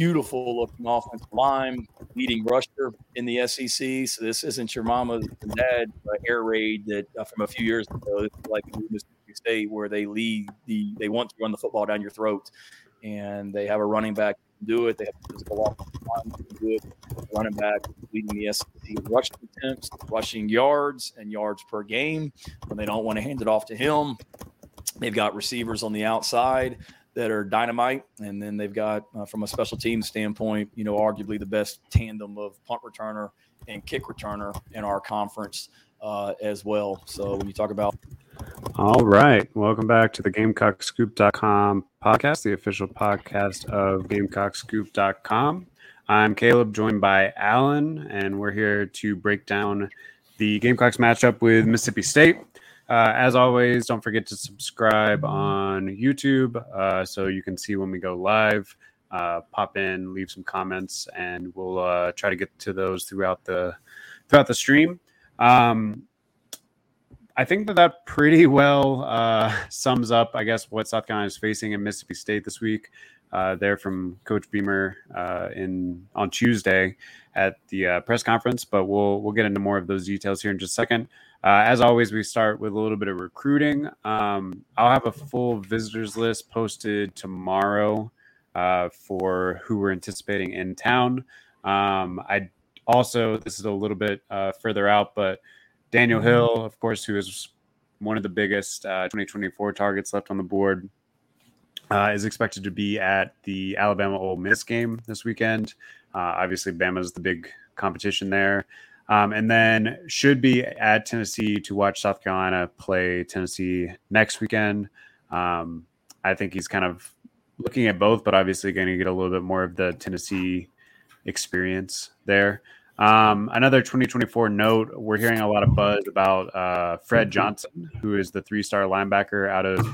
beautiful looking offensive line, leading rusher in the SEC. So this isn't your mama's and dad air raid that uh, from a few years ago, like Mississippi State, where they lead the they want to run the football down your throat, and they have a running back do it. They have physical offensive line to do it. Running back leading the SEC rushing attempts, rushing yards, and yards per game. When they don't want to hand it off to him, they've got receivers on the outside that are dynamite, and then they've got, uh, from a special team standpoint, you know, arguably the best tandem of punt returner and kick returner in our conference uh, as well. So when you talk about all right. Welcome back to the GamecockScoop.com podcast, the official podcast of GamecockScoop.com. I'm Caleb, joined by Alan, and we're here to break down the Gamecocks matchup with Mississippi State. Uh, as always, don't forget to subscribe on YouTube uh, so you can see when we go live. Uh, pop in, leave some comments, and we'll uh, try to get to those throughout the throughout the stream. Um, I think that that pretty well uh, sums up, I guess, what South Carolina is facing in Mississippi State this week. Uh, there from Coach Beamer in on Tuesday at the press conference, but we'll we'll get into more of those details here in just a second. Uh, as always, we start with a little bit of recruiting. Um, I'll have a full visitors list posted tomorrow uh, for who we're anticipating in town. Um, I also this is a little bit further out, but Daniel Hill, of course, who is one of the biggest uh, 2024 targets left on the board, uh, is expected to be at the Alabama Ole Miss game this weekend. Uh, obviously, Bama is the big competition there. Um, and then should be at Tennessee to watch South Carolina play Tennessee next weekend. Um, I think he's kind of looking at both, but obviously going to get a little bit more of the Tennessee experience there. Um, another 2024 note: We're hearing a lot of buzz about uh, Fred Johnson, who is the three-star linebacker out of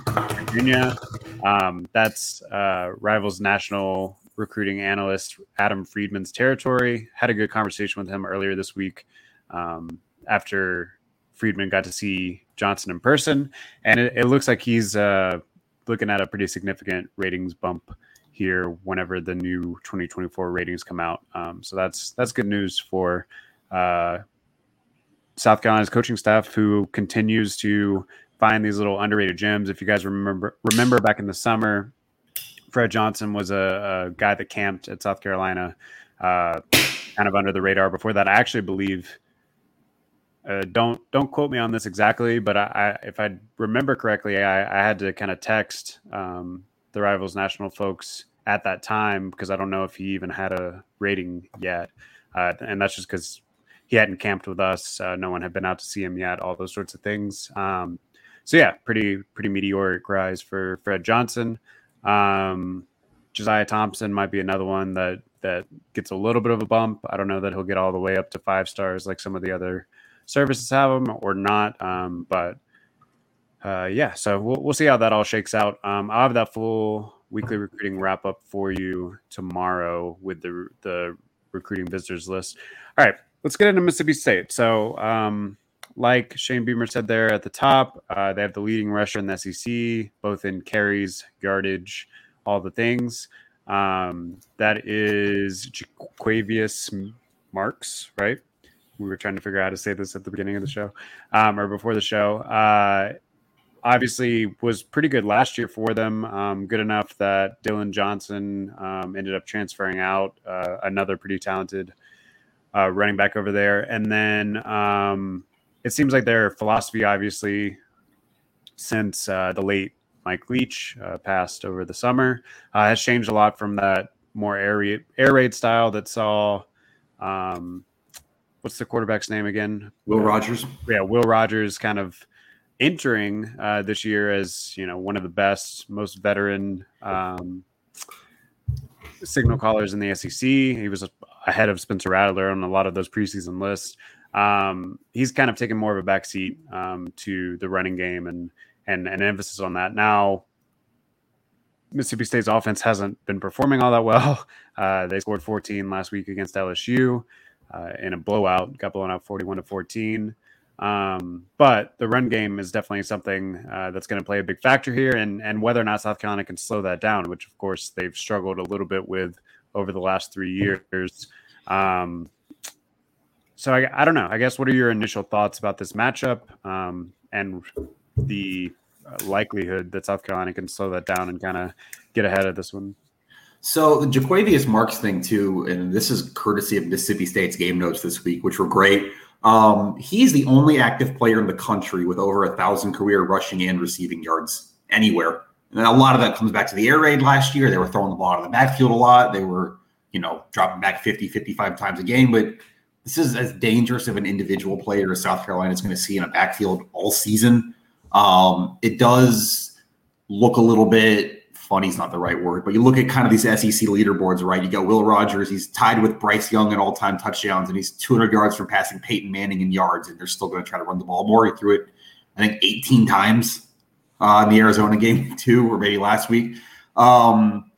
Virginia. Um, that's uh, Rivals national recruiting analyst Adam Friedman's territory. Had a good conversation with him earlier this week um, after Friedman got to see Johnson in person, and it, it looks like he's uh, looking at a pretty significant ratings bump here whenever the new 2024 ratings come out. Um, so that's that's good news for uh, South Carolina's coaching staff, who continues to find these little underrated gems. If you guys remember remember back in the summer, Fred Johnson was a, a guy that camped at South Carolina, uh, kind of under the radar. Before that, I actually believe. Uh, don't don't quote me on this exactly, but I, I if I remember correctly, I, I had to kind of text um, the rivals national folks at that time because I don't know if he even had a rating yet, uh, and that's just because he hadn't camped with us. Uh, no one had been out to see him yet. All those sorts of things. Um, so yeah, pretty pretty meteoric rise for Fred Johnson. Um, Josiah Thompson might be another one that that gets a little bit of a bump. I don't know that he'll get all the way up to five stars like some of the other services have him or not. Um, but uh, yeah, so we'll, we'll see how that all shakes out. Um, I'll have that full weekly recruiting wrap up for you tomorrow with the the recruiting visitors list. All right, let's get into Mississippi State. So, um, like Shane Beamer said there at the top, uh, they have the leading rusher in the SEC, both in carries, yardage, all the things. Um, that is Jo'quavious Marks, right? We were trying to figure out how to say this at the beginning of the show um, or before the show. Uh, obviously was pretty good last year for them. Um, good enough that Dillon Johnson um, ended up transferring out, uh, another pretty talented uh, running back over there. And then um, it seems like their philosophy, obviously, since uh, the late Mike Leach uh, passed over the summer, uh, has changed a lot from that more air raid, air raid style that saw. Um, what's the quarterback's name again? Will Rogers. Yeah, Will Rogers kind of entering uh, this year as you know one of the best, most veteran um, signal callers in the SEC. He was ahead of Spencer Rattler on a lot of those preseason lists. Um, he's kind of taken more of a backseat um, to the running game and and an emphasis on that. Now, Mississippi State's offense hasn't been performing all that well. Uh, they scored 14 last week against LSU uh, in a blowout, got blown out 41 to 14. Um, but the run game is definitely something uh, that's going to play a big factor here, and and whether or not South Carolina can slow that down, which of course they've struggled a little bit with over the last three years. Um, so I, I don't know. I guess what are your initial thoughts about this matchup um, and the likelihood that South Carolina can slow that down and kind of get ahead of this one? So the Jo'quavious Marks thing too, and this is courtesy of Mississippi State's game notes this week, which were great. Um, he's the only active player in the country with over a thousand career rushing and receiving yards anywhere. And a lot of that comes back to the air raid last year. They were throwing the ball out of the backfield a lot. They were, you know, dropping back 50, 55 times a game. But this is as dangerous of an individual player as South Carolina is going to see in a backfield all season. Um, it does look a little bit funny is not the right word, but you look at kind of these SEC leaderboards, right? You got Will Rogers, he's tied with Bryce Young in all-time touchdowns, and he's 200 yards from passing Peyton Manning in yards, and they're still going to try to run the ball more. He threw it, I think, 18 times uh, in the Arizona game too, or maybe last week. Um,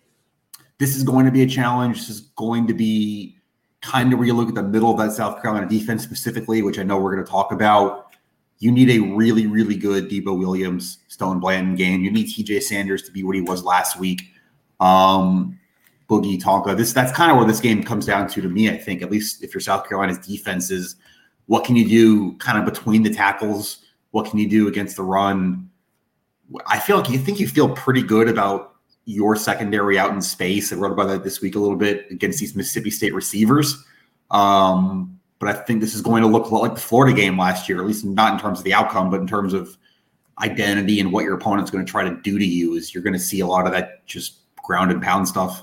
this is going to be a challenge. This is going to be kind of where you look at the middle of that South Carolina defense specifically, which I know we're going to talk about you need a really, really good Debo Williams, Stone Blanton game. You need TJ Sanders to be what he was last week. Um, Boogie Tonka. This that's kind of where this game comes down to to me. I think at least if you're South Carolina's defense is what can you do kind of between the tackles? What can you do against the run? I feel like you think you feel pretty good about your secondary out in space. I wrote about that this week a little bit against these Mississippi State receivers. Um, but I think this is going to look like the Florida game last year, at least not in terms of the outcome, but in terms of identity and what your opponent's going to try to do to you. Is you're going to see a lot of that just ground and pound stuff.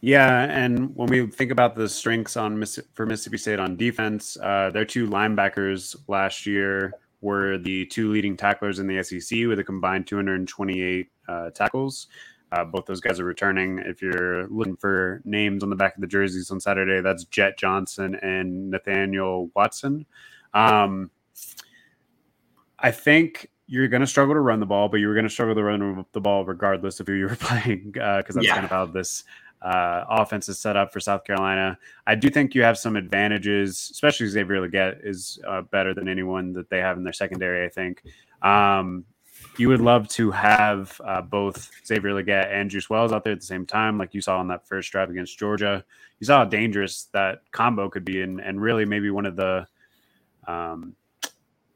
Yeah, and when we think about the strengths on for Mississippi State on defense, uh, their two linebackers last year were the two leading tacklers in the SEC with a combined 228 uh, tackles. Uh, both those guys are returning. If you're looking for names on the back of the jerseys on Saturday, that's Jet Johnson and Nathaniel Watson. Um, I think you're going to struggle to run the ball, but you were going to struggle to run the ball regardless of who you were playing, because uh, that's yeah. kind of how this uh, offense is set up for South Carolina. I do think you have some advantages, especially Xavier Legette is uh, better than anyone that they have in their secondary. I think. Um, you would love to have uh, both Xavier Legette and Juice Wells out there at the same time, like you saw on that first drive against Georgia. You saw how dangerous that combo could be, and, and really maybe one of the um,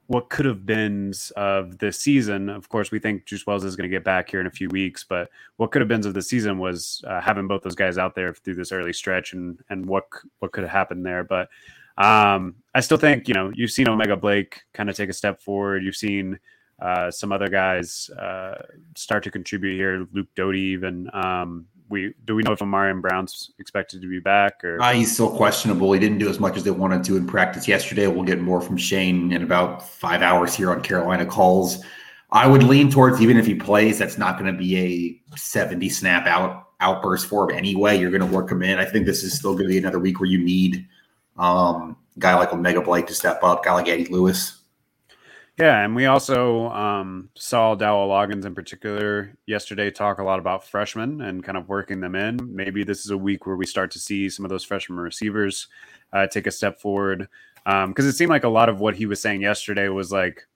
what could have been of the season. Of course, we think Juice Wells is going to get back here in a few weeks, but what could have been of the season was uh, having both those guys out there through this early stretch, and and what what could have happened there. But um, I still think you know you've seen O'Mega Blake kind of take a step forward. You've seen uh, some other guys uh, start to contribute here. Luke Doty, even. Um, we do we know if Ahmarean Brown's expected to be back or uh, he's still questionable. He didn't do as much as they wanted to in practice yesterday. We'll get more from Shane in about five hours here on Carolina calls. I would lean towards even if he plays, that's not going to be a 70 snap out outburst for him anyway. You're going to work him in. I think this is still going to be another week where you need um, a guy like O'Mega Blake to step up, guy like Eddie Lewis. Yeah, and we also um, saw Dowell Loggins in particular yesterday talk a lot about freshmen and kind of working them in. Maybe this is a week where we start to see some of those freshman receivers uh, take a step forward because um, it seemed like a lot of what he was saying yesterday was like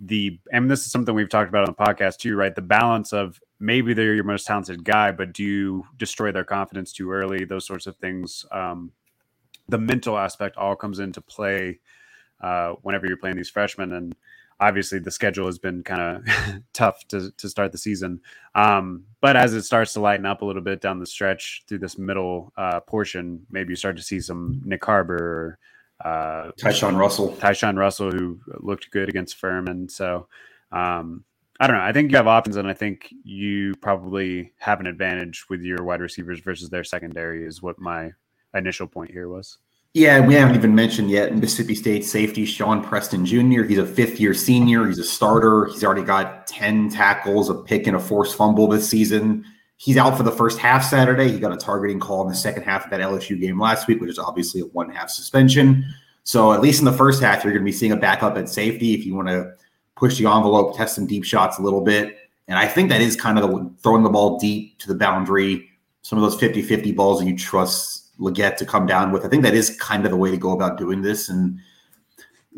the and this is something we've talked about on the podcast too, right? The balance of maybe they're your most talented guy, but do you destroy their confidence too early? Those sorts of things. Um, the mental aspect all comes into play uh, whenever you're playing these freshmen. And obviously, the schedule has been kind of tough to, to start the season. Um, but as it starts to lighten up a little bit down the stretch through this middle uh, portion, maybe you start to see some Nyck Harbor or uh, Tyshawn Russell. Tyshawn Russell, who looked good against Furman. So, um, I don't know. I think you have options, and I think you probably have an advantage with your wide receivers versus their secondary, is what my initial point here was. Yeah, we haven't even mentioned yet Mississippi State safety Shawn Preston Jr. He's a fifth year senior. He's a starter. He's already got 10 tackles, a pick, and a forced fumble this season. He's out for the first half Saturday. He got a targeting call in the second half of that LSU game last week, which is obviously a one half suspension. So, at least in the first half, you're going to be seeing a backup at safety if you want to push the envelope, test some deep shots a little bit. And I think that is kind of the throwing the ball deep to the boundary, some of those 50 50 balls that you trust Legette to come down with. I think that is kind of the way to go about doing this. And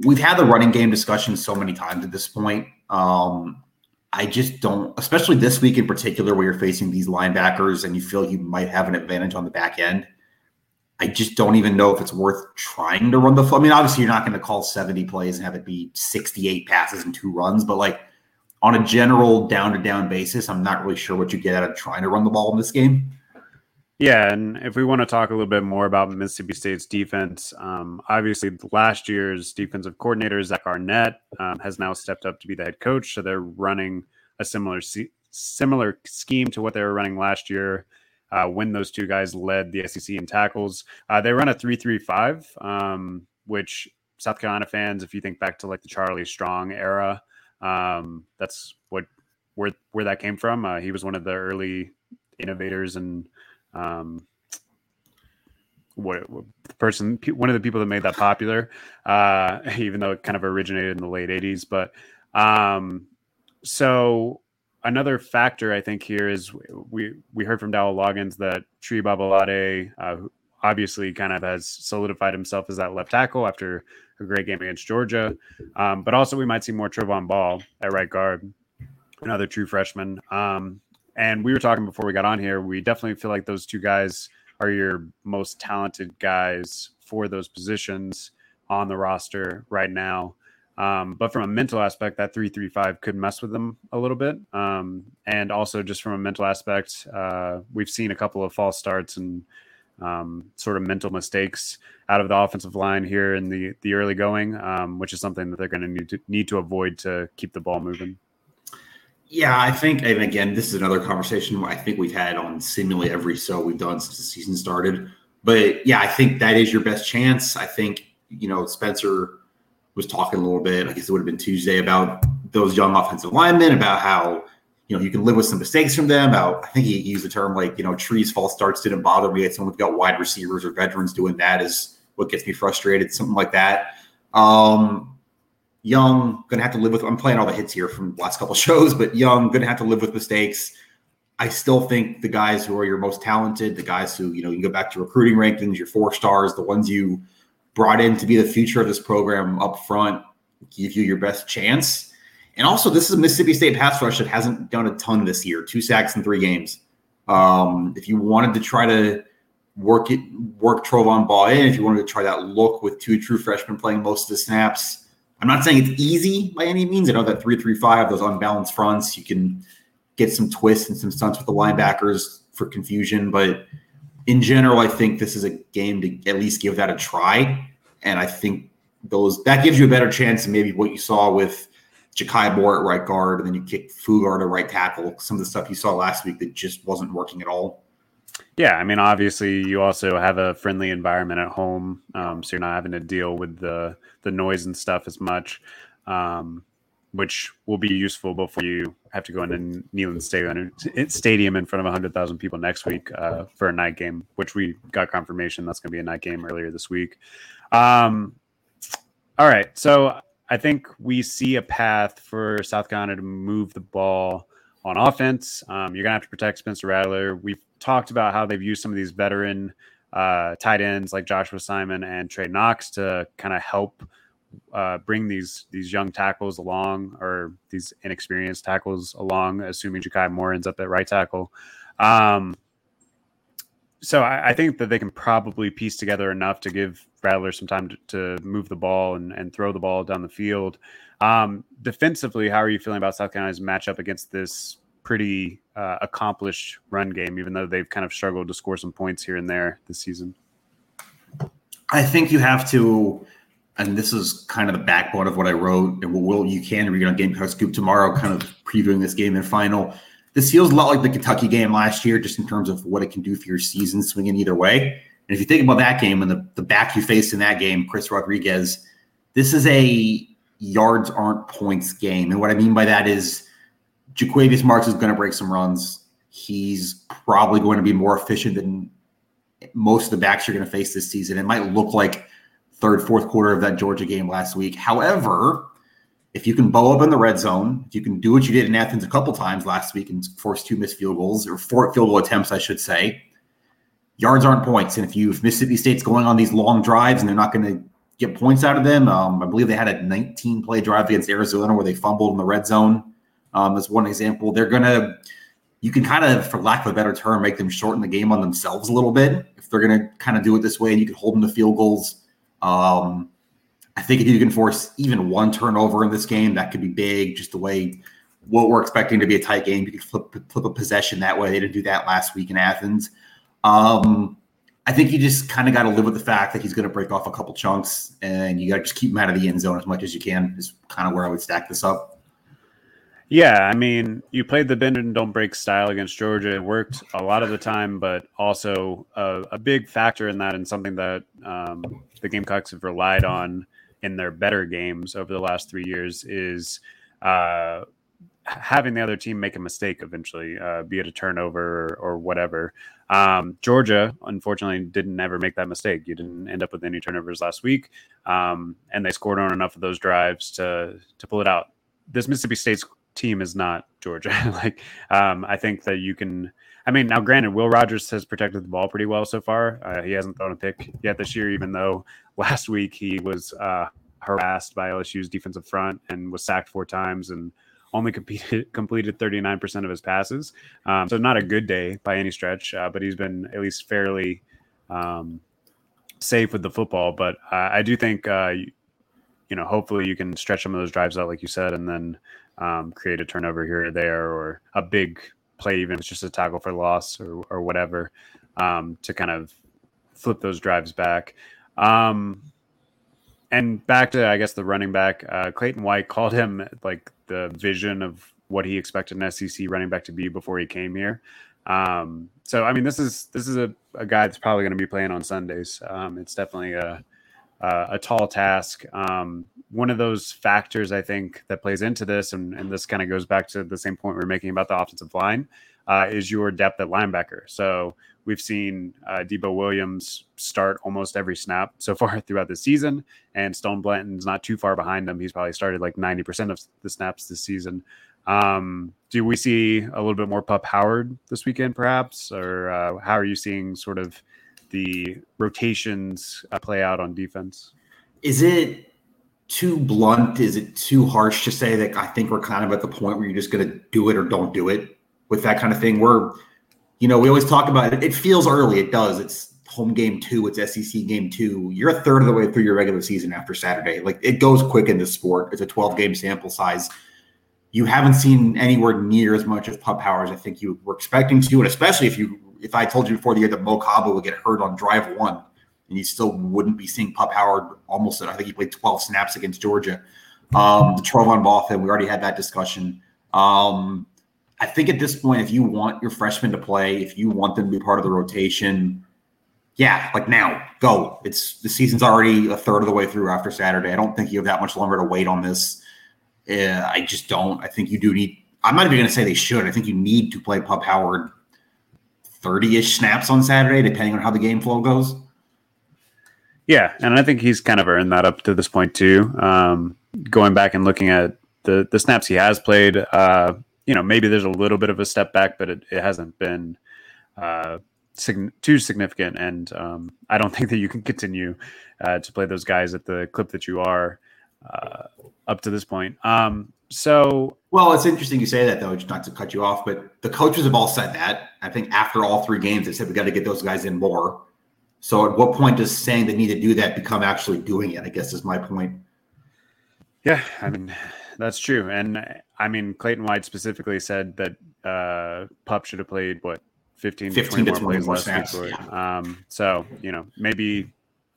we've had the running game discussion so many times at this point. Um, I just don't, especially this week in particular, where you're facing these linebackers and you feel you might have an advantage on the back end. I just don't even know if it's worth trying to run the. I mean, obviously, you're not going to call 70 plays and have it be 68 passes and two runs, but like on a general down to down basis, I'm not really sure what you get out of trying to run the ball in this game. Yeah, and if we want to talk a little bit more about Mississippi State's defense, um, obviously last year's defensive coordinator Zach Arnett um, has now stepped up to be the head coach, so they're running a similar similar scheme to what they were running last year. Uh, when those two guys led the SEC in tackles, uh, they run a three-three-five, um, which South Carolina fans, if you think back to like the Charlie Strong era, um, that's what where where that came from. Uh, he was one of the early innovators and um, what, what person one of the people that made that popular uh, even though it kind of originated in the late 80s but um, so another factor i think here is we we heard from Dowell Loggins that Tree Babalade uh, obviously kind of has solidified himself as that left tackle after a great game against Georgia. Um, but also, we might see more Trovon Baugh at right guard, another true freshman. Um, and we were talking before we got on here. We definitely feel like those two guys are your most talented guys for those positions on the roster right now. Um, but from a mental aspect, that three three five could mess with them a little bit. Um, and also just from a mental aspect, uh, we've seen a couple of false starts and um, sort of mental mistakes out of the offensive line here in the the early going, um, which is something that they're going to need to need to avoid to keep the ball moving. Yeah, I think, and again, this is another conversation I think we've had on seemingly every show we've done since the season started. But yeah, I think that is your best chance. I think, you know, Spencer was talking a little bit, I guess it would have been Tuesday, about those young offensive linemen, about how, you know, you can live with some mistakes from them. I think he used the term like, you know, trees false starts didn't bother me. It's when we've got wide receivers or veterans doing that is what gets me frustrated, something like that. Um, Young, gonna have to live with. I'm playing all the hits here from last couple shows, but Young, gonna have to live with mistakes. I still think the guys who are your most talented, the guys who you know, you go back to recruiting rankings, your four stars, the ones you brought in to be the future of this program up front, give you your best chance. And also, this is a Mississippi State pass rush that hasn't done a ton this year. Two sacks in three games. Um, if you wanted to try to work it, work Trovon Baugh in, if you wanted to try that look with two true freshmen playing most of the snaps I'm not saying it's easy by any means. I know that 335, those unbalanced fronts, you can get some twists and some stunts with the linebackers for confusion. But in general, I think this is a game to at least give that a try. And I think those that gives you a better chance than maybe what you saw with Ja'Kai Moore at right guard, and then you kick Fugard at right tackle. Some of the stuff you saw last week that just wasn't working at all. Yeah, I mean, obviously, you also have a friendly environment at home, um, so you're not having to deal with the the noise and stuff as much, um, which will be useful before you have to go into Neyland Stadium, stadium in front of 100,000 people next week uh, for a night game, which we got confirmation that's going to be a night game earlier this week. Um, all right, so I think we see a path for South Carolina to move the ball on offense. Um, you're going to have to protect Spencer Rattler. We've talked about how they've used some of these veteran uh, tight ends like Joshua Simon and Trey Knox to kind of help uh, bring these these young tackles along or these inexperienced tackles along, assuming Ja'Kai Moore ends up at right tackle. Um, so I, I, think that they can probably piece together enough to give Rattler some time to, to move the ball and, and, throw the ball down the field. Um, defensively, how are you feeling about South Carolina's matchup against this pretty uh, accomplished run game, even though they've kind of struggled to score some points here and there this season. I think you have to, and this is kind of the backbone of what I wrote, and what will you can read on Gamecock Scoop tomorrow, kind of previewing this game and final. This feels a lot like the Kentucky game last year, just in terms of what it can do for your season, swinging either way. And if you think about that game and the, the back you faced in that game, Chris Rodriguez, this is a yards aren't points game. And what I mean by that is Jo'quavious Marks is going to break some runs. He's probably going to be more efficient than most of the backs you're going to face this season. It might look like third, fourth quarter of that Georgia game last week. However, if you can bow up in the red zone, if you can do what you did in Athens a couple times last week and force two missed field goals or four field goal attempts, I should say, yards aren't points. And if you if Mississippi State's going on these long drives and they're not going to get points out of them, um, I believe they had a 19 play drive against Arizona where they fumbled in the red zone um, as one example. They're going to, you can kind of, for lack of a better term, make them shorten the game on themselves a little bit if they're going to kind of do it this way and you can hold them to field goals. Um, I think if you can force even one turnover in this game, that could be big. Just the way what we're expecting to be a tight game, you could flip flip a possession that way. They didn't do that last week in Athens. Um, I think you just kind of got to live with the fact that he's going to break off a couple chunks, and you got to just keep him out of the end zone as much as you can. Is kind of where I would stack this up. Yeah, I mean, you played the bend and don't break style against Georgia. It worked a lot of the time, but also a, a big factor in that, and something that um, the Gamecocks have relied on in their better games over the last three years is uh, having the other team make a mistake eventually, uh, be it a turnover or, or whatever. Um, Georgia, unfortunately, didn't ever make that mistake. You didn't end up with any turnovers last week, um, and they scored on enough of those drives to to pull it out. This Mississippi State's team is not Georgia. like, um, I think that you can. I mean, now granted, Will Rogers has protected the ball pretty well so far. Uh, he hasn't thrown a pick yet this year, even though last week he was uh, harassed by LSU's defensive front and was sacked four times and only competed, completed 39% of his passes. Um, so not a good day by any stretch, uh, but he's been at least fairly um, safe with the football. But I do think, uh, you, you, know, hopefully you can stretch some of those drives out, like you said, and then um, create a turnover here or there or a big play, even if it's just a tackle for loss or, or whatever, um, to kind of flip those drives back. Um, and back to I guess the running back, uh, Clayton White called him like the vision of what he expected an SEC running back to be before he came here. Um, so I mean, this is this is a, a guy that's probably going to be playing on Sundays. Um, it's definitely a a, a tall task. Um, one of those factors I think that plays into this, and, and this kind of goes back to the same point we are making about the offensive line, uh, is your depth at linebacker. So We've seen uh, Debo Williams start almost every snap so far throughout the season, and Stone Blanton's not too far behind him. He's probably started like 90% of the snaps this season. Um, do we see a little bit more Pup Howard this weekend, perhaps? Or uh, how are you seeing sort of the rotations uh, play out on defense? Is it too blunt? Is it too harsh to say that I think we're kind of at the point where you're just going to do it or don't do it with that kind of thing? We're you know, we always talk about it. It feels early. It does. It's home game two. It's SEC game two. You're a third of the way through your regular season after Saturday. Like it goes quick in this sport. It's a 12 game sample size. You haven't seen anywhere near as much of Pup Howard as I think you were expecting to, and especially if you if I told you before the year that Mo Kaba would get hurt on drive one, and you still wouldn't be seeing Pup Howard almost. I think he played 12 snaps against Georgia. Um, the Trovon Bothan, we already had that discussion. Um, I think at this point, if you want your freshmen to play, if you want them to be part of the rotation, yeah, like now, go. It's the season's already a third of the way through after Saturday. I don't think you have that much longer to wait on this. Uh, I just don't. I think you do need. I'm not even going to say they should. I think you need to play Pup Howard 30 ish snaps on Saturday, depending on how the game flow goes. Yeah, and I think he's kind of earned that up to this point too. Um, going back and looking at the the snaps he has played, uh, you know, maybe there's a little bit of a step back, but it, it hasn't been uh, sig- too significant. And um, I don't think that you can continue uh, to play those guys at the clip that you are uh, up to this point. Um, so, well, it's interesting you say that though, just not to cut you off, but the coaches have all said that. I think after all three games, they said we got to get those guys in more. So, at what point does saying they need to do that become actually doing it? I guess is my point. Yeah, I mean, that's true. And I mean, Clayton White specifically said that uh, Pup should have played what 15, 15 to 20 more plays last week. Yeah. Um, so you know, maybe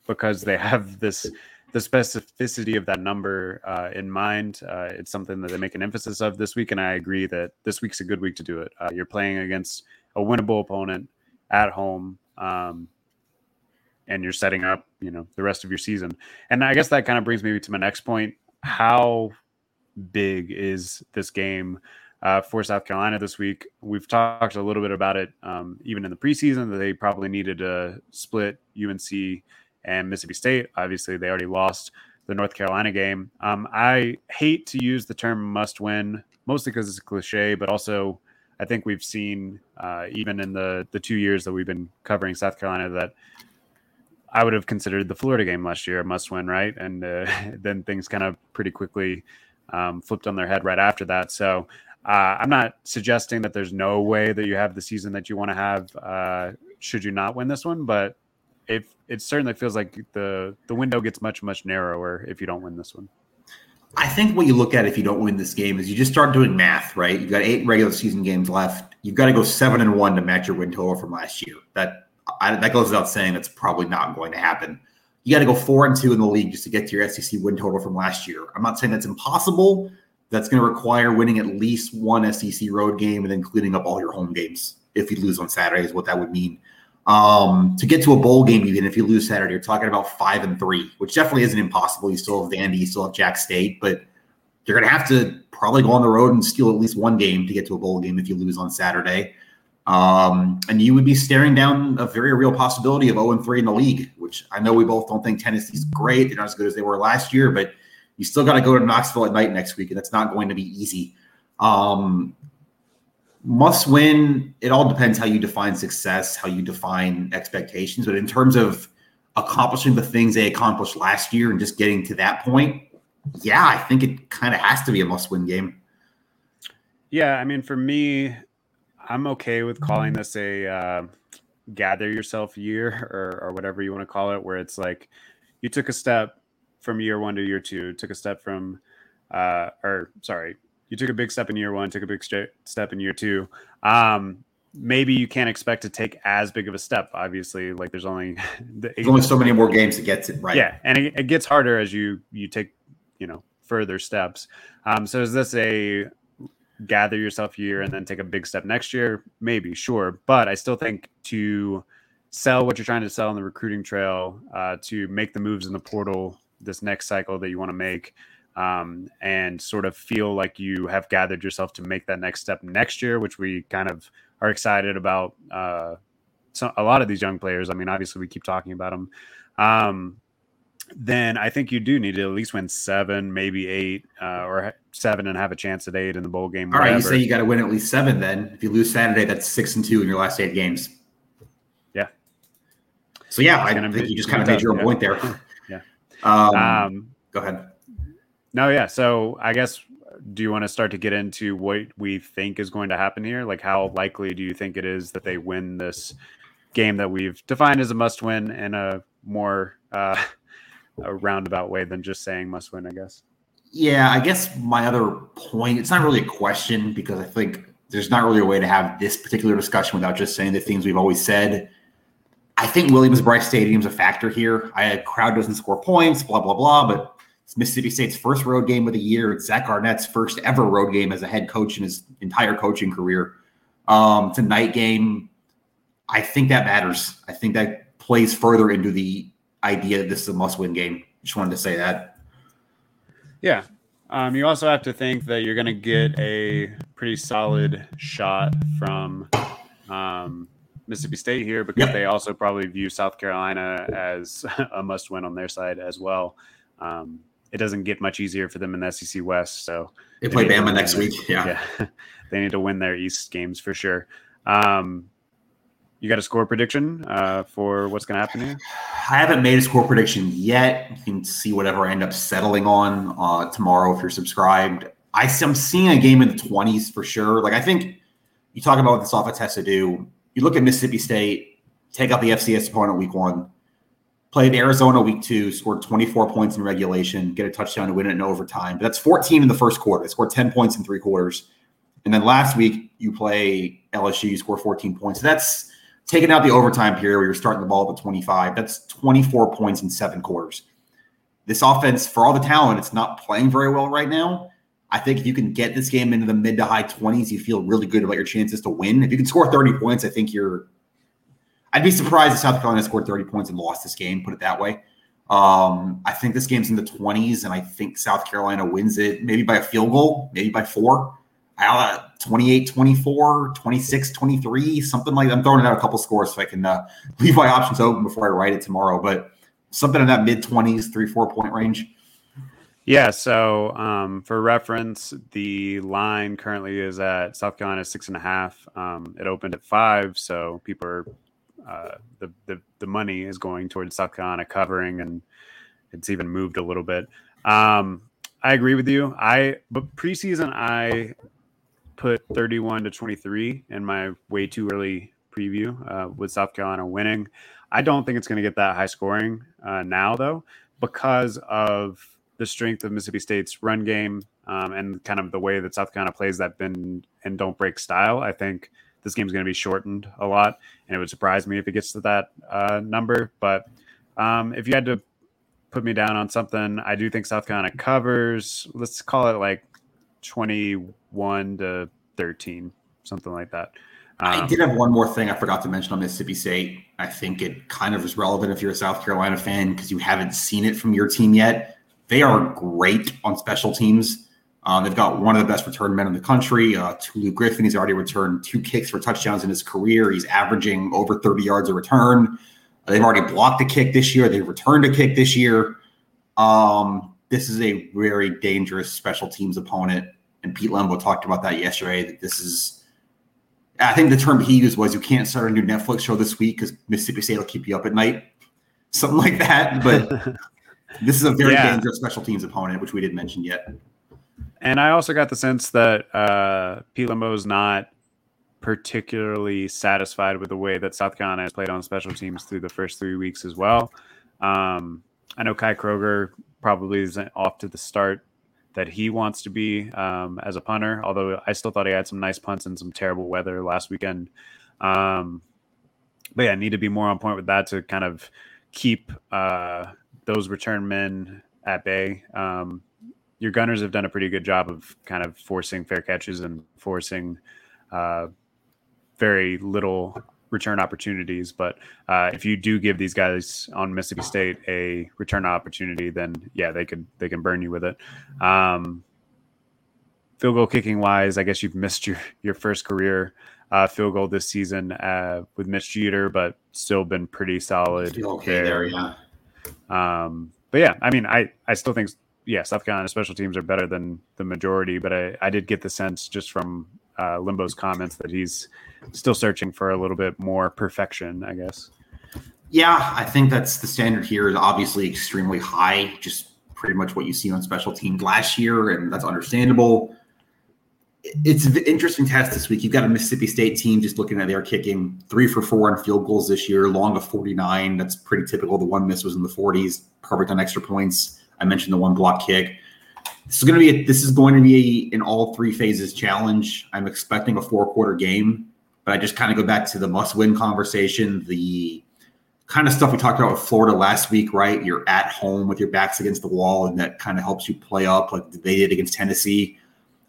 because they have this the specificity of that number uh, in mind, uh, it's something that they make an emphasis of this week. And I agree that this week's a good week to do it. Uh, you're playing against a winnable opponent at home. Um, and you're setting up, you know, the rest of your season. And I guess that kind of brings me to my next point. How big is this game uh, for South Carolina this week? We've talked a little bit about it um, even in the preseason that they probably needed to split UNC and Mississippi State. Obviously, they already lost the North Carolina game. Um, I hate to use the term must win, mostly because it's a cliche, but also I think we've seen uh, even in the the two years that we've been covering South Carolina that I would have considered the Florida game last year a must win, right? And uh, then things kind of pretty quickly um, flipped on their head right after that. So uh, I'm not suggesting that there's no way that you have the season that you want to have uh, should you not win this one, but if it certainly feels like the the window gets much much narrower if you don't win this one. I think what you look at if you don't win this game is you just start doing math, right? You've got eight regular season games left. You've got to go seven and one to match your win total from last year. That I, that goes without saying. That's probably not going to happen. You got to go four and two in the league just to get to your SEC win total from last year. I'm not saying that's impossible. That's going to require winning at least one SEC road game and then cleaning up all your home games. If you lose on Saturday, is what that would mean. Um, to get to a bowl game, even if you lose Saturday, you're talking about five and three, which definitely isn't impossible. You still have Vandy, you still have Jax State, but you're going to have to probably go on the road and steal at least one game to get to a bowl game if you lose on Saturday. Um, and you would be staring down a very real possibility of 0 and 3 in the league, which I know we both don't think Tennessee's great. They're not as good as they were last year, but you still got to go to Knoxville at night next week, and that's not going to be easy. Um, must win, it all depends how you define success, how you define expectations. But in terms of accomplishing the things they accomplished last year and just getting to that point, yeah, I think it kind of has to be a must win game. Yeah, I mean, for me, I'm okay with calling this a uh, gather yourself year or, or whatever you want to call it, where it's like you took a step from year one to year two, took a step from, uh, or sorry, you took a big step in year one, took a big step in year two. Um, maybe you can't expect to take as big of a step. Obviously, like there's only there's only so many more games to get to right. Yeah, and it, it, gets harder as you you take you know further steps. Um, so is this a gather yourself year and then take a big step next year? Maybe, sure, but I still think to sell what you're trying to sell on the recruiting trail, uh, to make the moves in the portal this next cycle that you want to make um, and sort of feel like you have gathered yourself to make that next step next year, which we kind of are excited about. Uh, so a lot of these young players, I mean, obviously we keep talking about them. Um, then I think you do need to at least win seven, maybe eight, uh, or seven and have a chance at eight in the bowl game. All right, you say you got to win at least seven. Then if you lose Saturday, that's six and two in your last eight games. Yeah. So yeah, I think be, you just kind of made your own yeah. point there. yeah. Um, um, go ahead. No, yeah. So I guess do you want to start to get into what we think is going to happen here? Like how likely do you think it is that they win this game that we've defined as a must win in a more uh, a roundabout way than just saying must win, I guess. Yeah, I guess my other point, it's not really a question because I think there's not really a way to have this particular discussion without just saying the things we've always said. I think Williams-Brice Stadium's a factor here. I crowd doesn't score points, blah blah blah, but it's Mississippi State's first road game of the year. It's Zach Arnett's first ever road game as a head coach in his entire coaching career. Um, it's a night game. I think that matters. I think that plays further into the idea that this is a must-win game. Just wanted to say that. Yeah. Um, you also have to think that you're going to get a pretty solid shot from um, Mississippi State here because they also probably view South Carolina as a must-win on their side as well. Um, it doesn't get much easier for them in the SEC West. So they, they play Bama next week. Yeah. yeah. they need to win their East games for sure. Um, you got a score prediction uh, for what's going to happen here? I haven't made a score prediction yet. You can see whatever I end up settling on uh, tomorrow if you're subscribed. I, am seeing a game in the 20s for sure. Like, I think you talk about what this offense has to do. You look at Mississippi State, take out the FCS opponent week one, Played Arizona week two, scored 24 points in regulation, get a touchdown to win it in overtime. But that's 14 in the first quarter. They scored 10 points in three quarters. And then last week, you play LSU, you score 14 points. So that's taking out the overtime period where you're starting the ball at the 25. That's 24 points in seven quarters. This offense, for all the talent, it's not playing very well right now. I think if you can get this game into the mid to high 20s, you feel really good about your chances to win. If you can score 30 points, I think you're I'd be surprised if South Carolina scored 30 points and lost this game, put it that way. Um, I think this game's in the 20s, and I think South Carolina wins it maybe by a field goal, maybe by four. Uh, 28 24, 26 23, something like that. I'm throwing out a couple scores so I can uh, leave my options open before I write it tomorrow, but something in that mid 20s, three, four point range. Yeah. So um, for reference, the line currently is at South Carolina six and a half. Um, it opened at five, so people are uh, the, the the money is going towards South Carolina covering, and it's even moved a little bit. Um, I agree with you. I but preseason I put 31 to 23 in my way too early preview uh, with South Carolina winning. I don't think it's going to get that high scoring uh, now, though, because of the strength of Mississippi State's run game um, and kind of the way that South Carolina plays that bend and don't break style. I think this game's going to be shortened a lot, and it would surprise me if it gets to that uh, number. But um, if you had to put me down on something, I do think South Carolina covers. Let's call it like 21 to 13, something like that. Um, I did have one more thing I forgot to mention on Mississippi State. I think it kind of is relevant if you're a South Carolina fan because you haven't seen it from your team yet. They are great on special teams. Um, they've got one of the best return men in the country. Uh, Tulu Griffin, he's already returned two kicks for touchdowns in his career. He's averaging over 30 yards a return. They've already blocked a kick this year. They've returned a kick this year. Um, this is a very dangerous special teams opponent. And Pete Lembo talked about that yesterday. That this is, I think the term he used was you can't start a new Netflix show this week because Mississippi State will keep you up at night, something like that. But this is a very yeah. dangerous special teams opponent, which we didn't mention yet. And I also got the sense that uh, is not particularly satisfied with the way that South Carolina has played on special teams through the first three weeks as well. Um, I know Kai Kroeger probably isn't off to the start that he wants to be um, as a punter, although I still thought he had some nice punts in some terrible weather last weekend. Um, but yeah, need to be more on point with that to kind of keep uh, those return men at bay. Um, your gunners have done a pretty good job of kind of forcing fair catches and forcing uh, very little return opportunities. But uh, if you do give these guys on Mississippi State a return opportunity, then yeah, they could they can burn you with it. Um, field goal kicking wise, I guess you've missed your your first career uh, field goal this season uh, with Mitch Jeter, but still been pretty solid. okay there, there yeah. Um, but yeah, I mean, I I still think yeah, South Carolina special teams are better than the majority, but I I did get the sense just from uh, Lembo's comments that he's still searching for a little bit more perfection, I guess. Yeah, I think that's the standard here is obviously extremely high, just pretty much what you see on special teams last year, and that's understandable. It's an interesting test this week. You've got a Mississippi State team just looking at their kicking three for four on field goals this year, long of 49. That's pretty typical. The one miss was in the 40s, perfect on extra points. I mentioned the one block kick. This is going to be a, this is going to be an all three phases challenge. I'm expecting a four quarter game, but I just kind of go back to the must win conversation, the kind of stuff we talked about with Florida last week, right? You're at home with your backs against the wall, and that kind of helps you play up like they did against Tennessee.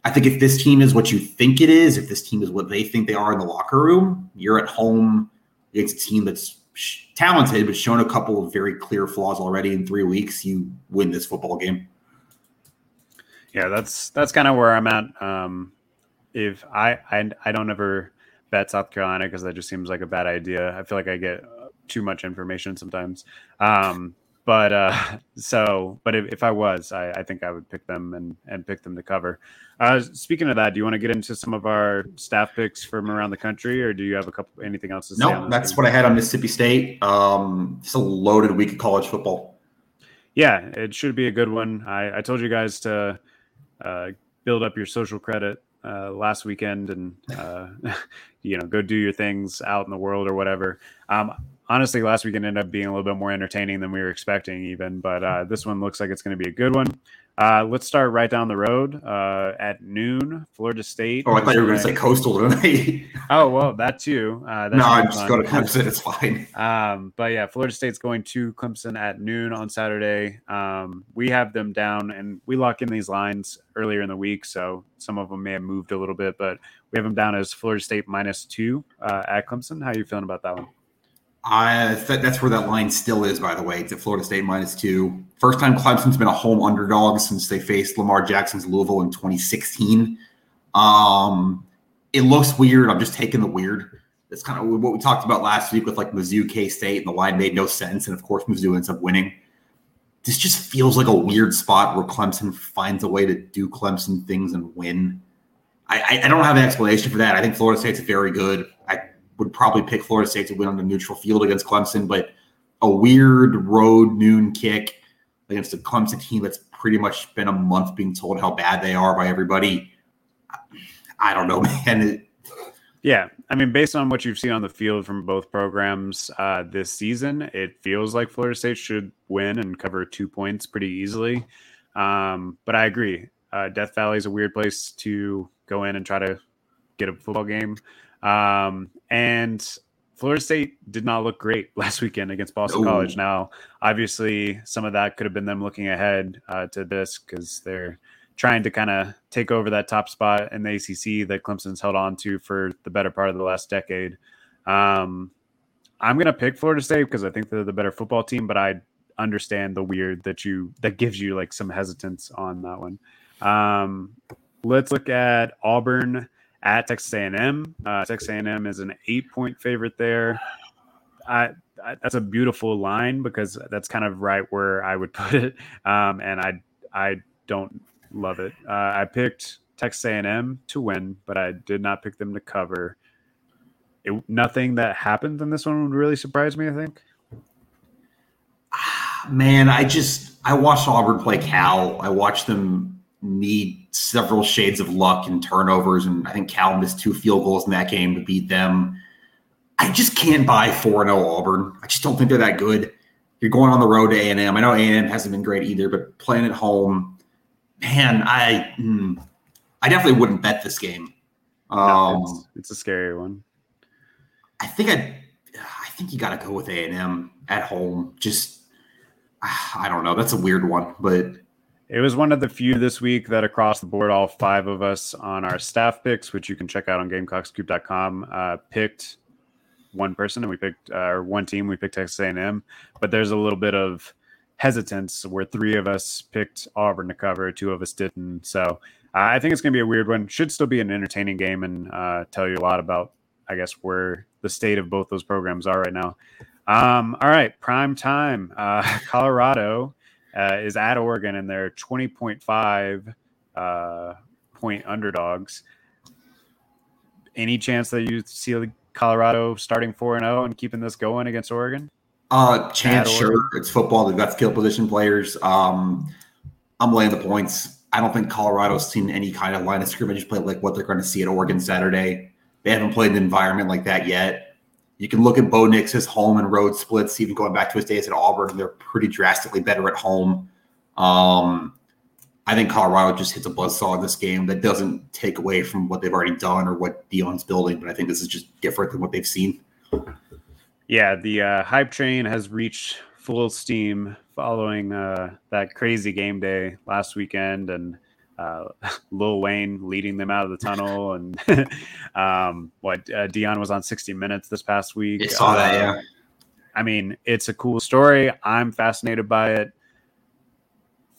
I think if this team is what you think it is, if this team is what they think they are in the locker room, you're at home against a team that's talented but shown a couple of very clear flaws already in three weeks. You win this football game. Yeah, that's that's kind of where I'm at. Um, if I, I I don't ever bet South Carolina because that just seems like a bad idea. I feel like I get too much information sometimes. Um, but uh, so, but if, if I was, I, I, think I would pick them and and pick them to cover. Uh, speaking of that, do you want to get into some of our staff picks from around the country, or do you have a couple anything else to say? No, that's what I had on Mississippi State. Um, it's a loaded week of college football. Yeah, it should be a good one. I, I told you guys to uh, build up your social credit uh, last weekend and uh, you know go do your things out in the world or whatever. Um, honestly, last weekend ended up being a little bit more entertaining than we were expecting, even. But uh, this one looks like it's going to be a good one. Uh, let's start right down the road uh, at noon, Florida State. Oh, I thought you were going to say Coastal tonight. oh well, that too. Uh, no, I'm just going to Clemson. It's fine. Um, but yeah, Florida State's going to Clemson at noon on Saturday. Um, we have them down, and we lock in these lines earlier in the week, so some of them may have moved a little bit, but we have them down as Florida State minus two uh, at Clemson. How are you feeling about that one? I th- that's where that line still is, by the way. It's at Florida State minus two. First time Clemson's been a home underdog since they faced Lamar Jackson's Louisville in 2016. Um, it looks weird. I'm just taking the weird. It's kind of what we talked about last week with like Mizzou, K State, and the line made no sense. And of course, Mizzou ends up winning. This just feels like a weird spot where Clemson finds a way to do Clemson things and win. I, I, I don't have an explanation for that. I think Florida State's very good. I would probably pick Florida State to win on the neutral field against Clemson, but a weird road noon kick against a Clemson team that's pretty much been a month being told how bad they are by everybody. I don't know, man. It, yeah, I mean, based on what you've seen on the field from both programs uh, this season, it feels like Florida State should win and cover two points pretty easily. Um, but I agree, uh, Death Valley is a weird place to go in and try to get a football game. Um, and Florida State did not look great last weekend against Boston College. Now, obviously, some of that could have been them looking ahead uh, to this because they're trying to kind of take over that top spot in the ACC that Clemson's held on to for the better part of the last decade. Um, I'm going to pick Florida State because I think they're the better football team, but I understand the weird that you that gives you like some hesitance on that one. Um, let's look at Auburn at Texas A&M. Uh, Texas A&M is an eight-point favorite there. I, I, that's a beautiful line because that's kind of right where I would put it, um, and I I don't love it. Uh, I picked Texas A&M to win, but I did not pick them to cover. It, nothing that happened in this one would really surprise me. I think. Man, I just I watched Auburn play Cal. I watched them need several shades of luck and turnovers, and I think Cal missed two field goals in that game to beat them. I just can't buy four zero oh Auburn. I just don't think they're that good. You're going on the road to A and M. I know A and M hasn't been great either, but playing at home, man, I mm, I definitely wouldn't bet this game. Um, no, it's, it's, a scary one. I think I, I think you got to go with A and M at home. Just I don't know. That's a weird one, but it was one of the few this week that across the board, all five of us on our staff picks, which you can check out on GamecockScoop.com, uh, picked one person, and we picked uh, one team. We picked Texas A&M, but there's a little bit of hesitance where three of us picked Auburn to cover, two of us didn't. So uh, I think it's going to be a weird one. Should still be an entertaining game and uh, tell you a lot about, I guess, where the state of both those programs are right now. Um, all right, prime time. Uh, Colorado uh, is at Oregon, and they're 20.5 uh, point underdogs. Any chance that you see Colorado starting 4 0 and keeping this going against Oregon? Uh, chance, sure. It's football. They've got skill position players. Um, I'm laying the points. I don't think Colorado's seen any kind of line of scrimmage play like what they're going to see at Oregon Saturday. They haven't played an environment like that yet. You can look at Bo Nix's home and road splits, even going back to his days at Auburn. They're pretty drastically better at home. Um, I think Colorado just hits a buzzsaw in this game that doesn't take away from what they've already done or what Deion's building, but I think this is just different than what they've seen. Yeah, the uh, hype train has reached full steam following uh, that crazy game day last weekend, and uh, Lil Wayne leading them out of the tunnel, and um, what uh, Deion was on 60 Minutes this past week. I saw that, yeah. I mean, it's a cool story. I'm fascinated by it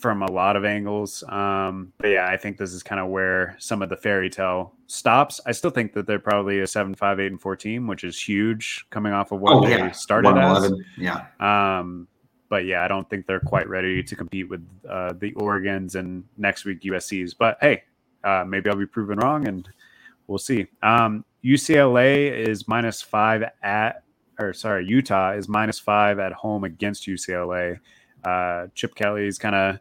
from a lot of angles. Um, but yeah, I think this is kind of where some of the fairy tale stops. I still think that they're probably a seven, five, eight, and four team, which is huge coming off of what oh, they yeah. started as. Yeah. Um, but yeah, I don't think they're quite ready to compete with uh, the Oregon's and next week USC's. But hey, uh, maybe I'll be proven wrong, and we'll see. Um, UCLA is minus five at, or sorry, Utah is minus five at home against UCLA. Uh, Chip Kelly's kind of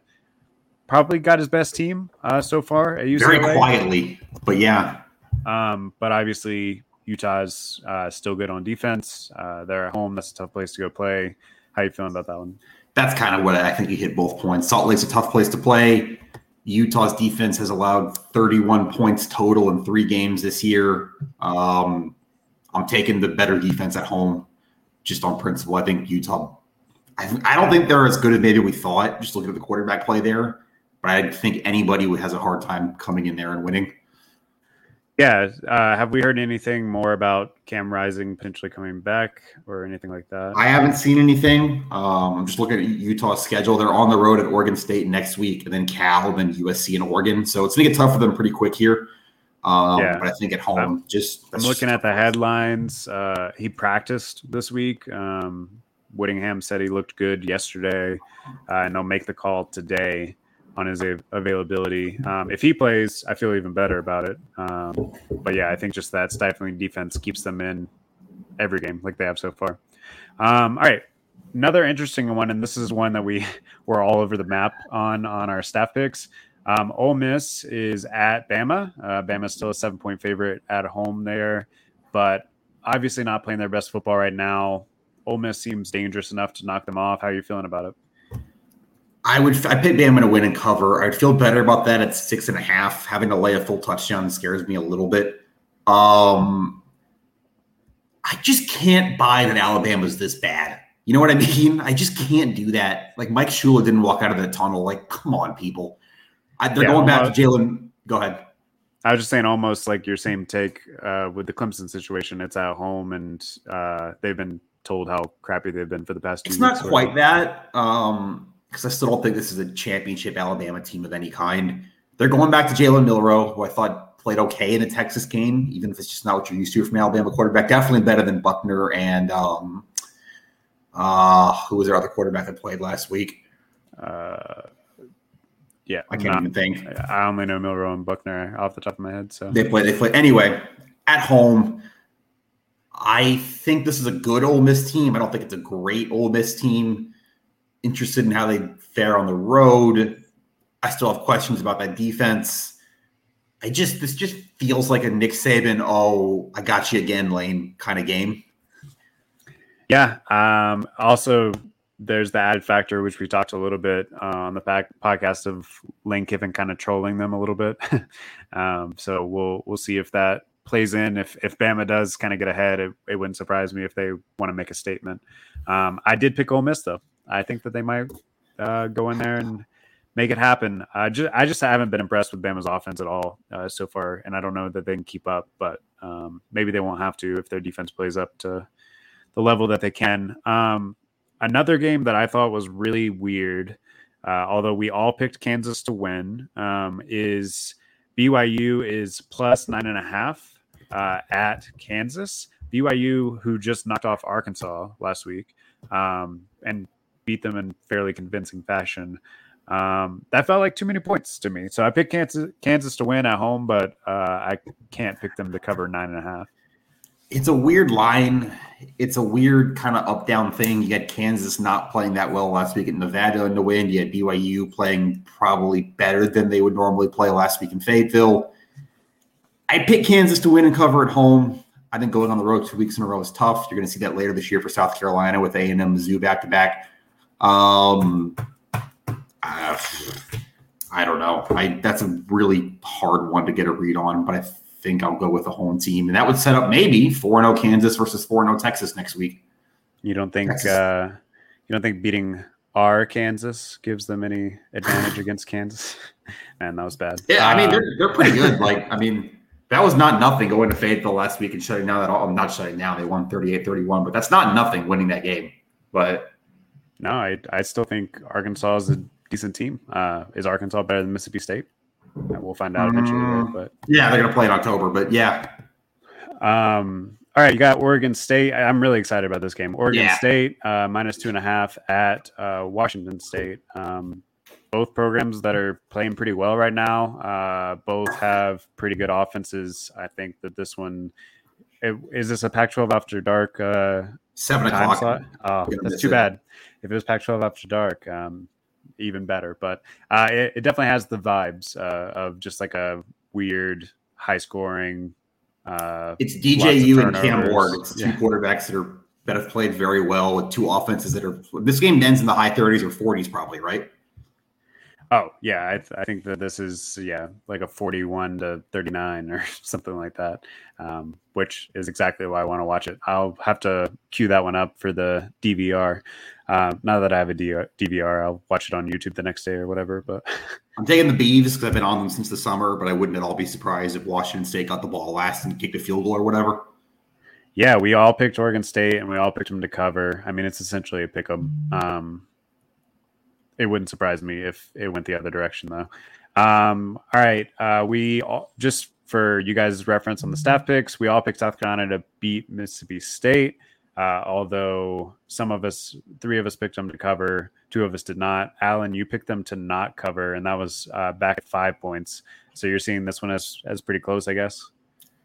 probably got his best team uh, so far at UCLA. Very quietly, but yeah. Um, but obviously, Utah's uh, still good on defense. Uh, they're at home. That's a tough place to go play. How you feeling about that one? That's kind of what I think you hit both points. Salt Lake's a tough place to play. Utah's defense has allowed 31 points total in three games this year. Um, I'm taking the better defense at home just on principle. I think Utah, I, I don't think they're as good as maybe we thought, just looking at the quarterback play there. But I think anybody who has a hard time coming in there and winning. Yeah. Uh, have we heard anything more about Cam Rising potentially coming back or anything like that? I haven't seen anything. Um, I'm just looking at Utah's schedule. They're on the road at Oregon State next week, and then Cal, then USC and Oregon. So it's gonna get tough for them pretty quick here. Um, yeah. But I think at home, I'm, just I'm looking just, at the headlines. Uh, he practiced this week. Um, Whittingham said he looked good yesterday, uh, and they'll make the call today on his availability. Um, if he plays, I feel even better about it. Um, but yeah, I think just that stifling defense keeps them in every game like they have so far. Um, all right, another interesting one, and this is one that we were all over the map on on our staff picks. Um, Ole Miss is at Bama. Uh, Bama's still a seven point favorite at home there, but obviously not playing their best football right now. Ole Miss seems dangerous enough to knock them off. How are you feeling about it? I would I pick Bama to win and cover. I'd feel better about that at six and a half. Having to lay a full touchdown scares me a little bit. Um, I just can't buy that Alabama's this bad. You know what I mean? I just can't do that. Like Mike Shula didn't walk out of the tunnel. Like, come on, people. I, they're yeah, going back to Jalen. Go ahead. I was just saying, almost like your same take uh, with the Clemson situation. It's at home, and uh, they've been told how crappy they've been for the past. It's not quite that. Um, because I still don't think this is a championship Alabama team of any kind. They're going back to Jalen Milrow, who I thought played okay in a Texas game, even if it's just not what you're used to from Alabama quarterback. Definitely better than Buchner and um, uh, who was their other quarterback that played last week? Uh, yeah, I can't not, even think. I only know Milrow and Buchner off the top of my head. So they play. They play anyway at home. I think this is a good Ole Miss team. I don't think it's a great Ole Miss team interested in how they fare on the road. I still have questions about that defense. I just this just feels like a Nick Saban, oh, I got you again, Lane kind of game. Yeah. Um, also, there's the added factor, which we talked a little bit uh, on the pack, podcast of Lane Kiffin kind of trolling them a little bit. um, so we'll we'll see if that plays in. If if Bama does kind of get ahead, it, it, wouldn't surprise me if they want to make a statement. Um, I did pick Ole Miss though. I think that they might uh, go in there and make it happen. I just I just haven't been impressed with Bama's offense at all uh, so far, and I don't know that they can keep up. But um, maybe they won't have to if their defense plays up to the level that they can. Um, another game that I thought was really weird, uh, although we all picked Kansas to win, um, is BYU is plus nine and a half uh, at Kansas. BYU, who just knocked off Arkansas last week, um, and beat them in fairly convincing fashion. Um, that felt like too many points to me. So I picked Kansas, Kansas to win at home, but uh, I can't pick them to cover nine and a half. It's a weird line. It's a weird kind of up down thing. You had Kansas not playing that well last week at Nevada in the win. You had BYU playing probably better than they would normally play last week in Fayetteville. I picked Kansas to win and cover at home. I think going on the road two weeks in a row is tough. You're going to see that later this year for South Carolina with A and M Mizzou back to back. Um, uh, I don't know. I that's a really hard one to get a read on, but I think I'll go with the home team, and that would set up maybe four zero oh Kansas versus four zero oh Texas next week. You don't think uh, you don't think beating our Kansas gives them any advantage against Kansas? Man, that was bad. Yeah, I mean they're uh, they're pretty good. Like I mean that was not nothing going to Fayetteville last week and shutting down that all. I'm not shutting down. They won 38-31, but that's not nothing winning that game. But no, I I still think Arkansas is a decent team. Uh, is Arkansas better than Mississippi State? Uh, we'll find out eventually. Mm, but yeah, they're gonna play in October. But yeah. Um. All right, you got Oregon State. I'm really excited about this game. Oregon yeah. State uh, minus two and a half at uh, Washington State. Um, both programs that are playing pretty well right now. Uh, both have pretty good offenses. I think that this one it, is this a Pac-12 after dark seven o'clock. Slot? Oh, that's too it. bad. If it was Pac-12 after dark, um, even better. But uh, it, it, definitely has the vibes uh, of just like a weird, high-scoring. Uh, it's DJU and Cam Ward. It's two yeah. quarterbacks that are that have played very well with two offenses that are. This game ends in the high 30s or 40s, probably, right? Oh yeah, I, th- I, think that this is yeah like a forty-one to thirty-nine or something like that, um, which is exactly why I want to watch it. I'll have to cue that one up for the DVR. Uh, now that I have a DVR, I'll watch it on YouTube the next day or whatever. But I'm taking the Beavs because I've been on them since the summer. But I wouldn't at all be surprised if Washington State got the ball last and kicked a field goal or whatever. Yeah, we all picked Oregon State and we all picked them to cover. I mean, it's essentially a pick 'em. Um, it wouldn't surprise me if it went the other direction though. Um, all right, uh, we all, just for you guys' reference on the staff picks, we all picked South Carolina to beat Mississippi State. Uh, although some of us, three of us picked them to cover, two of us did not. Alan, you picked them to not cover, and that was uh, back at five points. So you're seeing this one as as pretty close, I guess.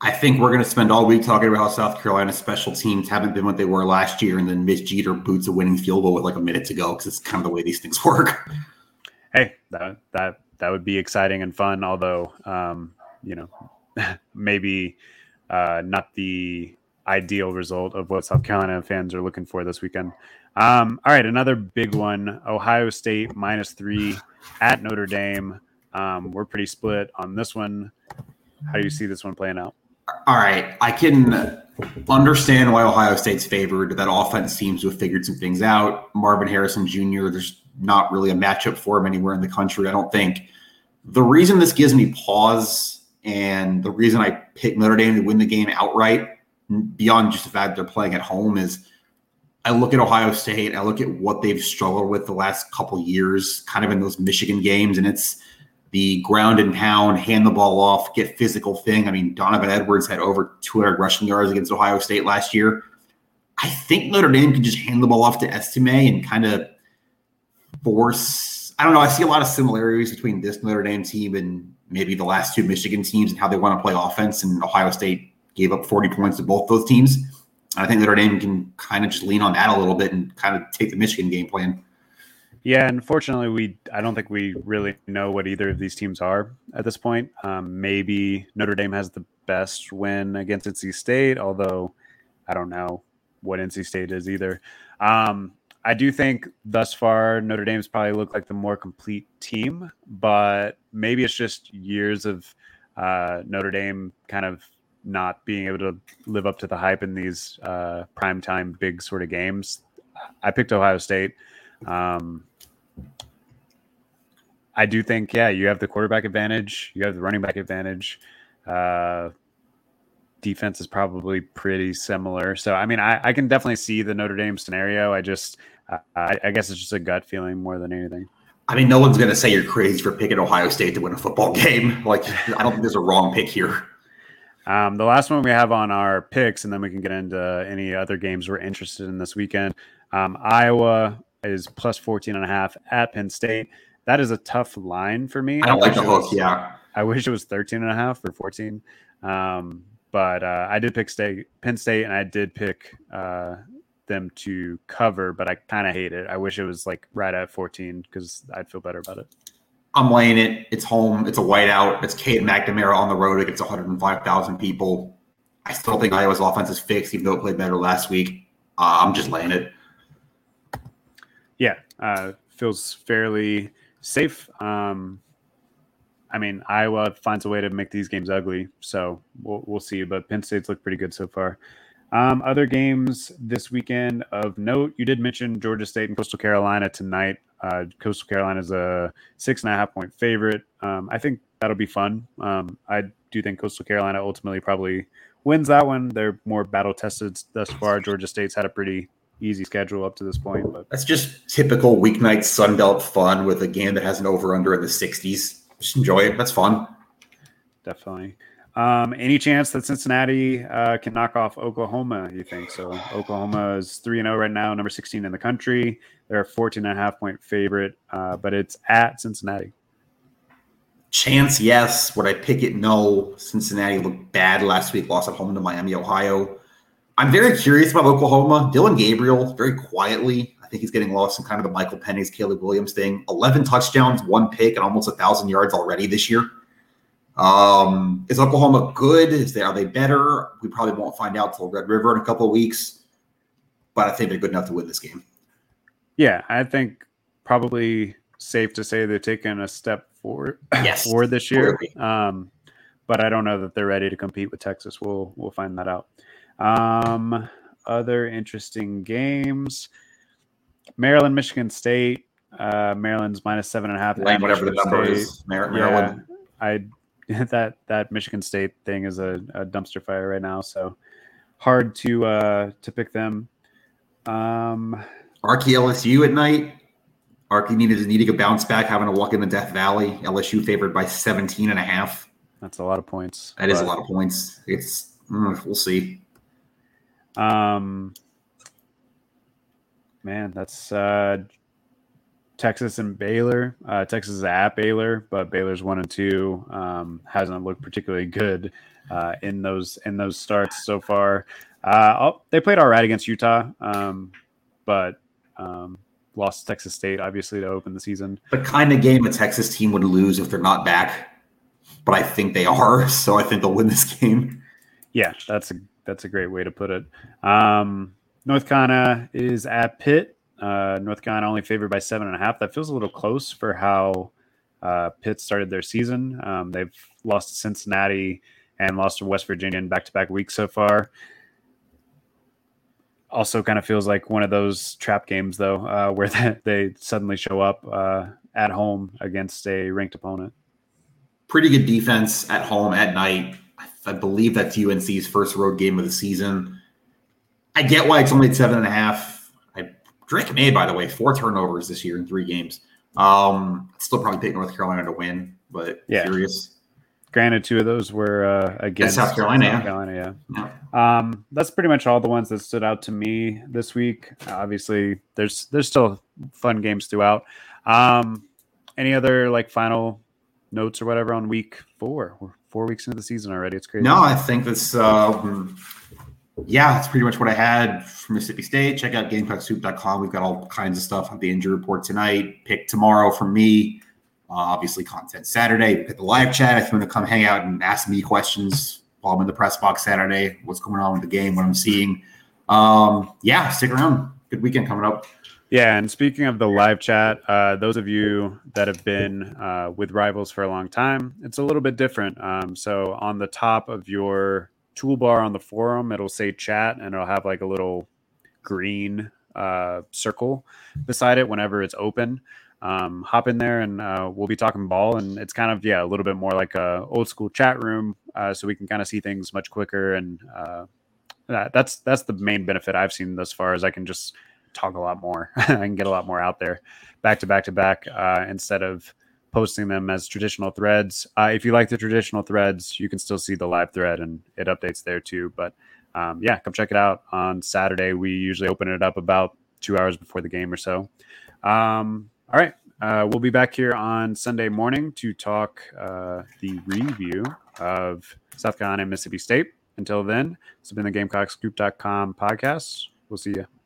I think we're going to spend all week talking about how South Carolina special teams haven't been what they were last year, and then Mitch Jeter boots a winning field goal with like a minute to go because it's kind of the way these things work. Hey, that that that would be exciting and fun. Although, um, you know, maybe uh, not the ideal result of what South Carolina fans are looking for this weekend. Um, all right, another big one: Ohio State minus three at Notre Dame. Um, we're pretty split on this one. How do you see this one playing out? All right, I can understand why Ohio State's favored. That offense seems to have figured some things out. Marvin Harrison Jr. There's not really a matchup for him anywhere in the country. I don't think. The reason this gives me pause and the reason I pick Notre Dame to win the game outright, beyond just the fact they're playing at home, is I look at Ohio State. I look at what they've struggled with the last couple years, kind of in those Michigan games, and it's the ground and pound, hand the ball off, get physical thing. I mean, Donovan Edwards had over 200 rushing yards against Ohio State last year. I think Notre Dame can just hand the ball off to Estime and kind of force. I don't know. I see a lot of similarities between this Notre Dame team and maybe the last two Michigan teams and how they want to play offense. And Ohio State gave up 40 points to both those teams. I think Notre Dame can kind of just lean on that a little bit and kind of take the Michigan game plan. Yeah, unfortunately, we I don't think we really know what either of these teams are at this point. Um, maybe Notre Dame has the best win against NC State, although I don't know what NC State is either. Um, I do think thus far Notre Dame's probably looked like the more complete team, but maybe it's just years of uh, Notre Dame kind of not being able to live up to the hype in these uh, primetime big sort of games. I picked Ohio State. Um, I do think, yeah, you have the quarterback advantage, you have the running back advantage. Uh, defense is probably pretty similar. So, I mean, I, I can definitely see the Notre Dame scenario. I just, uh, I, I guess it's just a gut feeling more than anything. I mean, no one's going to say you're crazy for picking Ohio State to win a football game. Like, I don't think there's a wrong pick here. Um, the last one we have on our picks, and then we can get into any other games we're interested in this weekend. Um, Iowa is plus 14 and a half at Penn State. That is a tough line for me. I don't I like the hook. Yeah. I wish it was 13 and a half or 14. Um, but uh, I did pick state, Penn State, and I did pick uh, them to cover, but I kind of hate it. I wish it was like right at 14 because I'd feel better about it. I'm laying it. It's home. It's a whiteout. It's Cade McNamara on the road against 105,000 people. I still think Iowa's offense is fixed, even though it played better last week. Uh, I'm just laying it. Uh, feels fairly safe. Um, I mean, Iowa finds a way to make these games ugly, so we'll, we'll see. But Penn State's looked pretty good so far. Um, other games this weekend of note, you did mention Georgia State and Coastal Carolina tonight. Uh, Coastal Carolina is a six and a half point favorite. Um, I think that'll be fun. Um, I do think Coastal Carolina ultimately probably wins that one. They're more battle tested thus far. Georgia State's had a pretty easy schedule up to this point. But that's just typical weeknight Sunbelt fun with a game that has an over under in the 60s. Just enjoy it. That's fun. Definitely. Um, any chance that Cincinnati uh, can knock off Oklahoma? You think so? Oklahoma is three and zero oh right now, number sixteen in the country. They're a 14 and a half point favorite, uh, but it's at Cincinnati. Chance, yes. Would I pick it? No. Cincinnati looked bad last week, lost at home to Miami, Ohio. I'm very curious about Oklahoma. Dillon Gabriel, very quietly, I think he's getting lost in kind of the Michael Penix, Caleb Williams thing. 11 touchdowns, one pick, and almost a thousand yards already this year. Um, is Oklahoma good? Is they are they better? We probably won't find out till Red River in a couple of weeks. But I think they're good enough to win this game. Yeah, I think probably safe to say they're taking a step forward yes, forward this year. Um, but I don't know that they're ready to compete with Texas. We'll we'll find that out. Um, other interesting games: Maryland, Michigan State. Uh, Maryland's minus seven and a half. whatever the number State. is. Maryland. Yeah, I that that Michigan State thing is a, a dumpster fire right now. So hard to uh, to pick them. Um, Arky LSU at night. Arky needed needing a bounce back, having to walk in the Death Valley. LSU favored by 17 and a half. That's a lot of points. That is a lot of points. It's mm, we'll see. Um, man, that's uh, Texas and Baylor. Uh, Texas is at Baylor, but Baylor's one and two. Um, hasn't looked particularly good uh, in those in those starts so far. Uh, oh, they played all right against Utah, um, but um, lost to Texas State, obviously, to open the season. The kind of game a Texas team would lose if they're not back, but I think they are. So I think they'll win this game. Yeah, that's a that's a great way to put it. Um, North Carolina is at Pitt. Uh, North Carolina only favored by seven and a half. That feels a little close for how uh, Pitt started their season. Um, they've lost to Cincinnati and lost to West Virginia in back to back weeks so far. Also, kind of feels like one of those trap games, though, uh, where they, they, suddenly show up uh, at home against a ranked opponent. Pretty good defense at home at night. I believe that's UNC's first road game of the season. I get why it's only seven and a half. I Drake Maye, by the way, four turnovers this year in three games. Um, still probably take North Carolina to win, but yeah. curious. Granted, two of those were uh, against South Carolina. South Carolina, yeah. yeah. Um, that's pretty much all the ones that stood out to me this week. Obviously, there's there's still fun games throughout. Um, any other like final notes or whatever on week four? We're four weeks into the season already. It's crazy. No, I think that's um, yeah, that's pretty much what I had from Mississippi State. Check out GamecockScoop.com. We've got all kinds of stuff on the injury report tonight. Pick tomorrow from me. Uh, obviously, content Saturday. Got the live chat. If you want to come hang out and ask me questions while I'm in the press box Saturday, what's going on with the game, what I'm seeing. Um, yeah, stick around. Good weekend coming up. Yeah, and speaking of the live chat, uh, those of you that have been uh, with Rivals for a long time, it's a little bit different. Um, so on the top of your toolbar on the forum, it'll say chat, and it'll have like a little green uh, circle beside it whenever it's open. Um, hop in there, and uh, we'll be talking ball, and it's kind of yeah a little bit more like a old school chat room, uh, so we can kind of see things much quicker, and uh, that, that's that's the main benefit I've seen thus far is I can just talk a lot more. I can get a lot more out there back to back to back uh, instead of posting them as traditional threads. Uh, if you like the traditional threads, you can still see the live thread and it updates there too. But um, yeah, come check it out on Saturday. We usually open it up about two hours before the game or so. Um, all right. Uh, we'll be back here on Sunday morning to talk uh, the review of South Carolina and Mississippi State. Until then, this has been the GamecocksScoop.com podcast. We'll see you.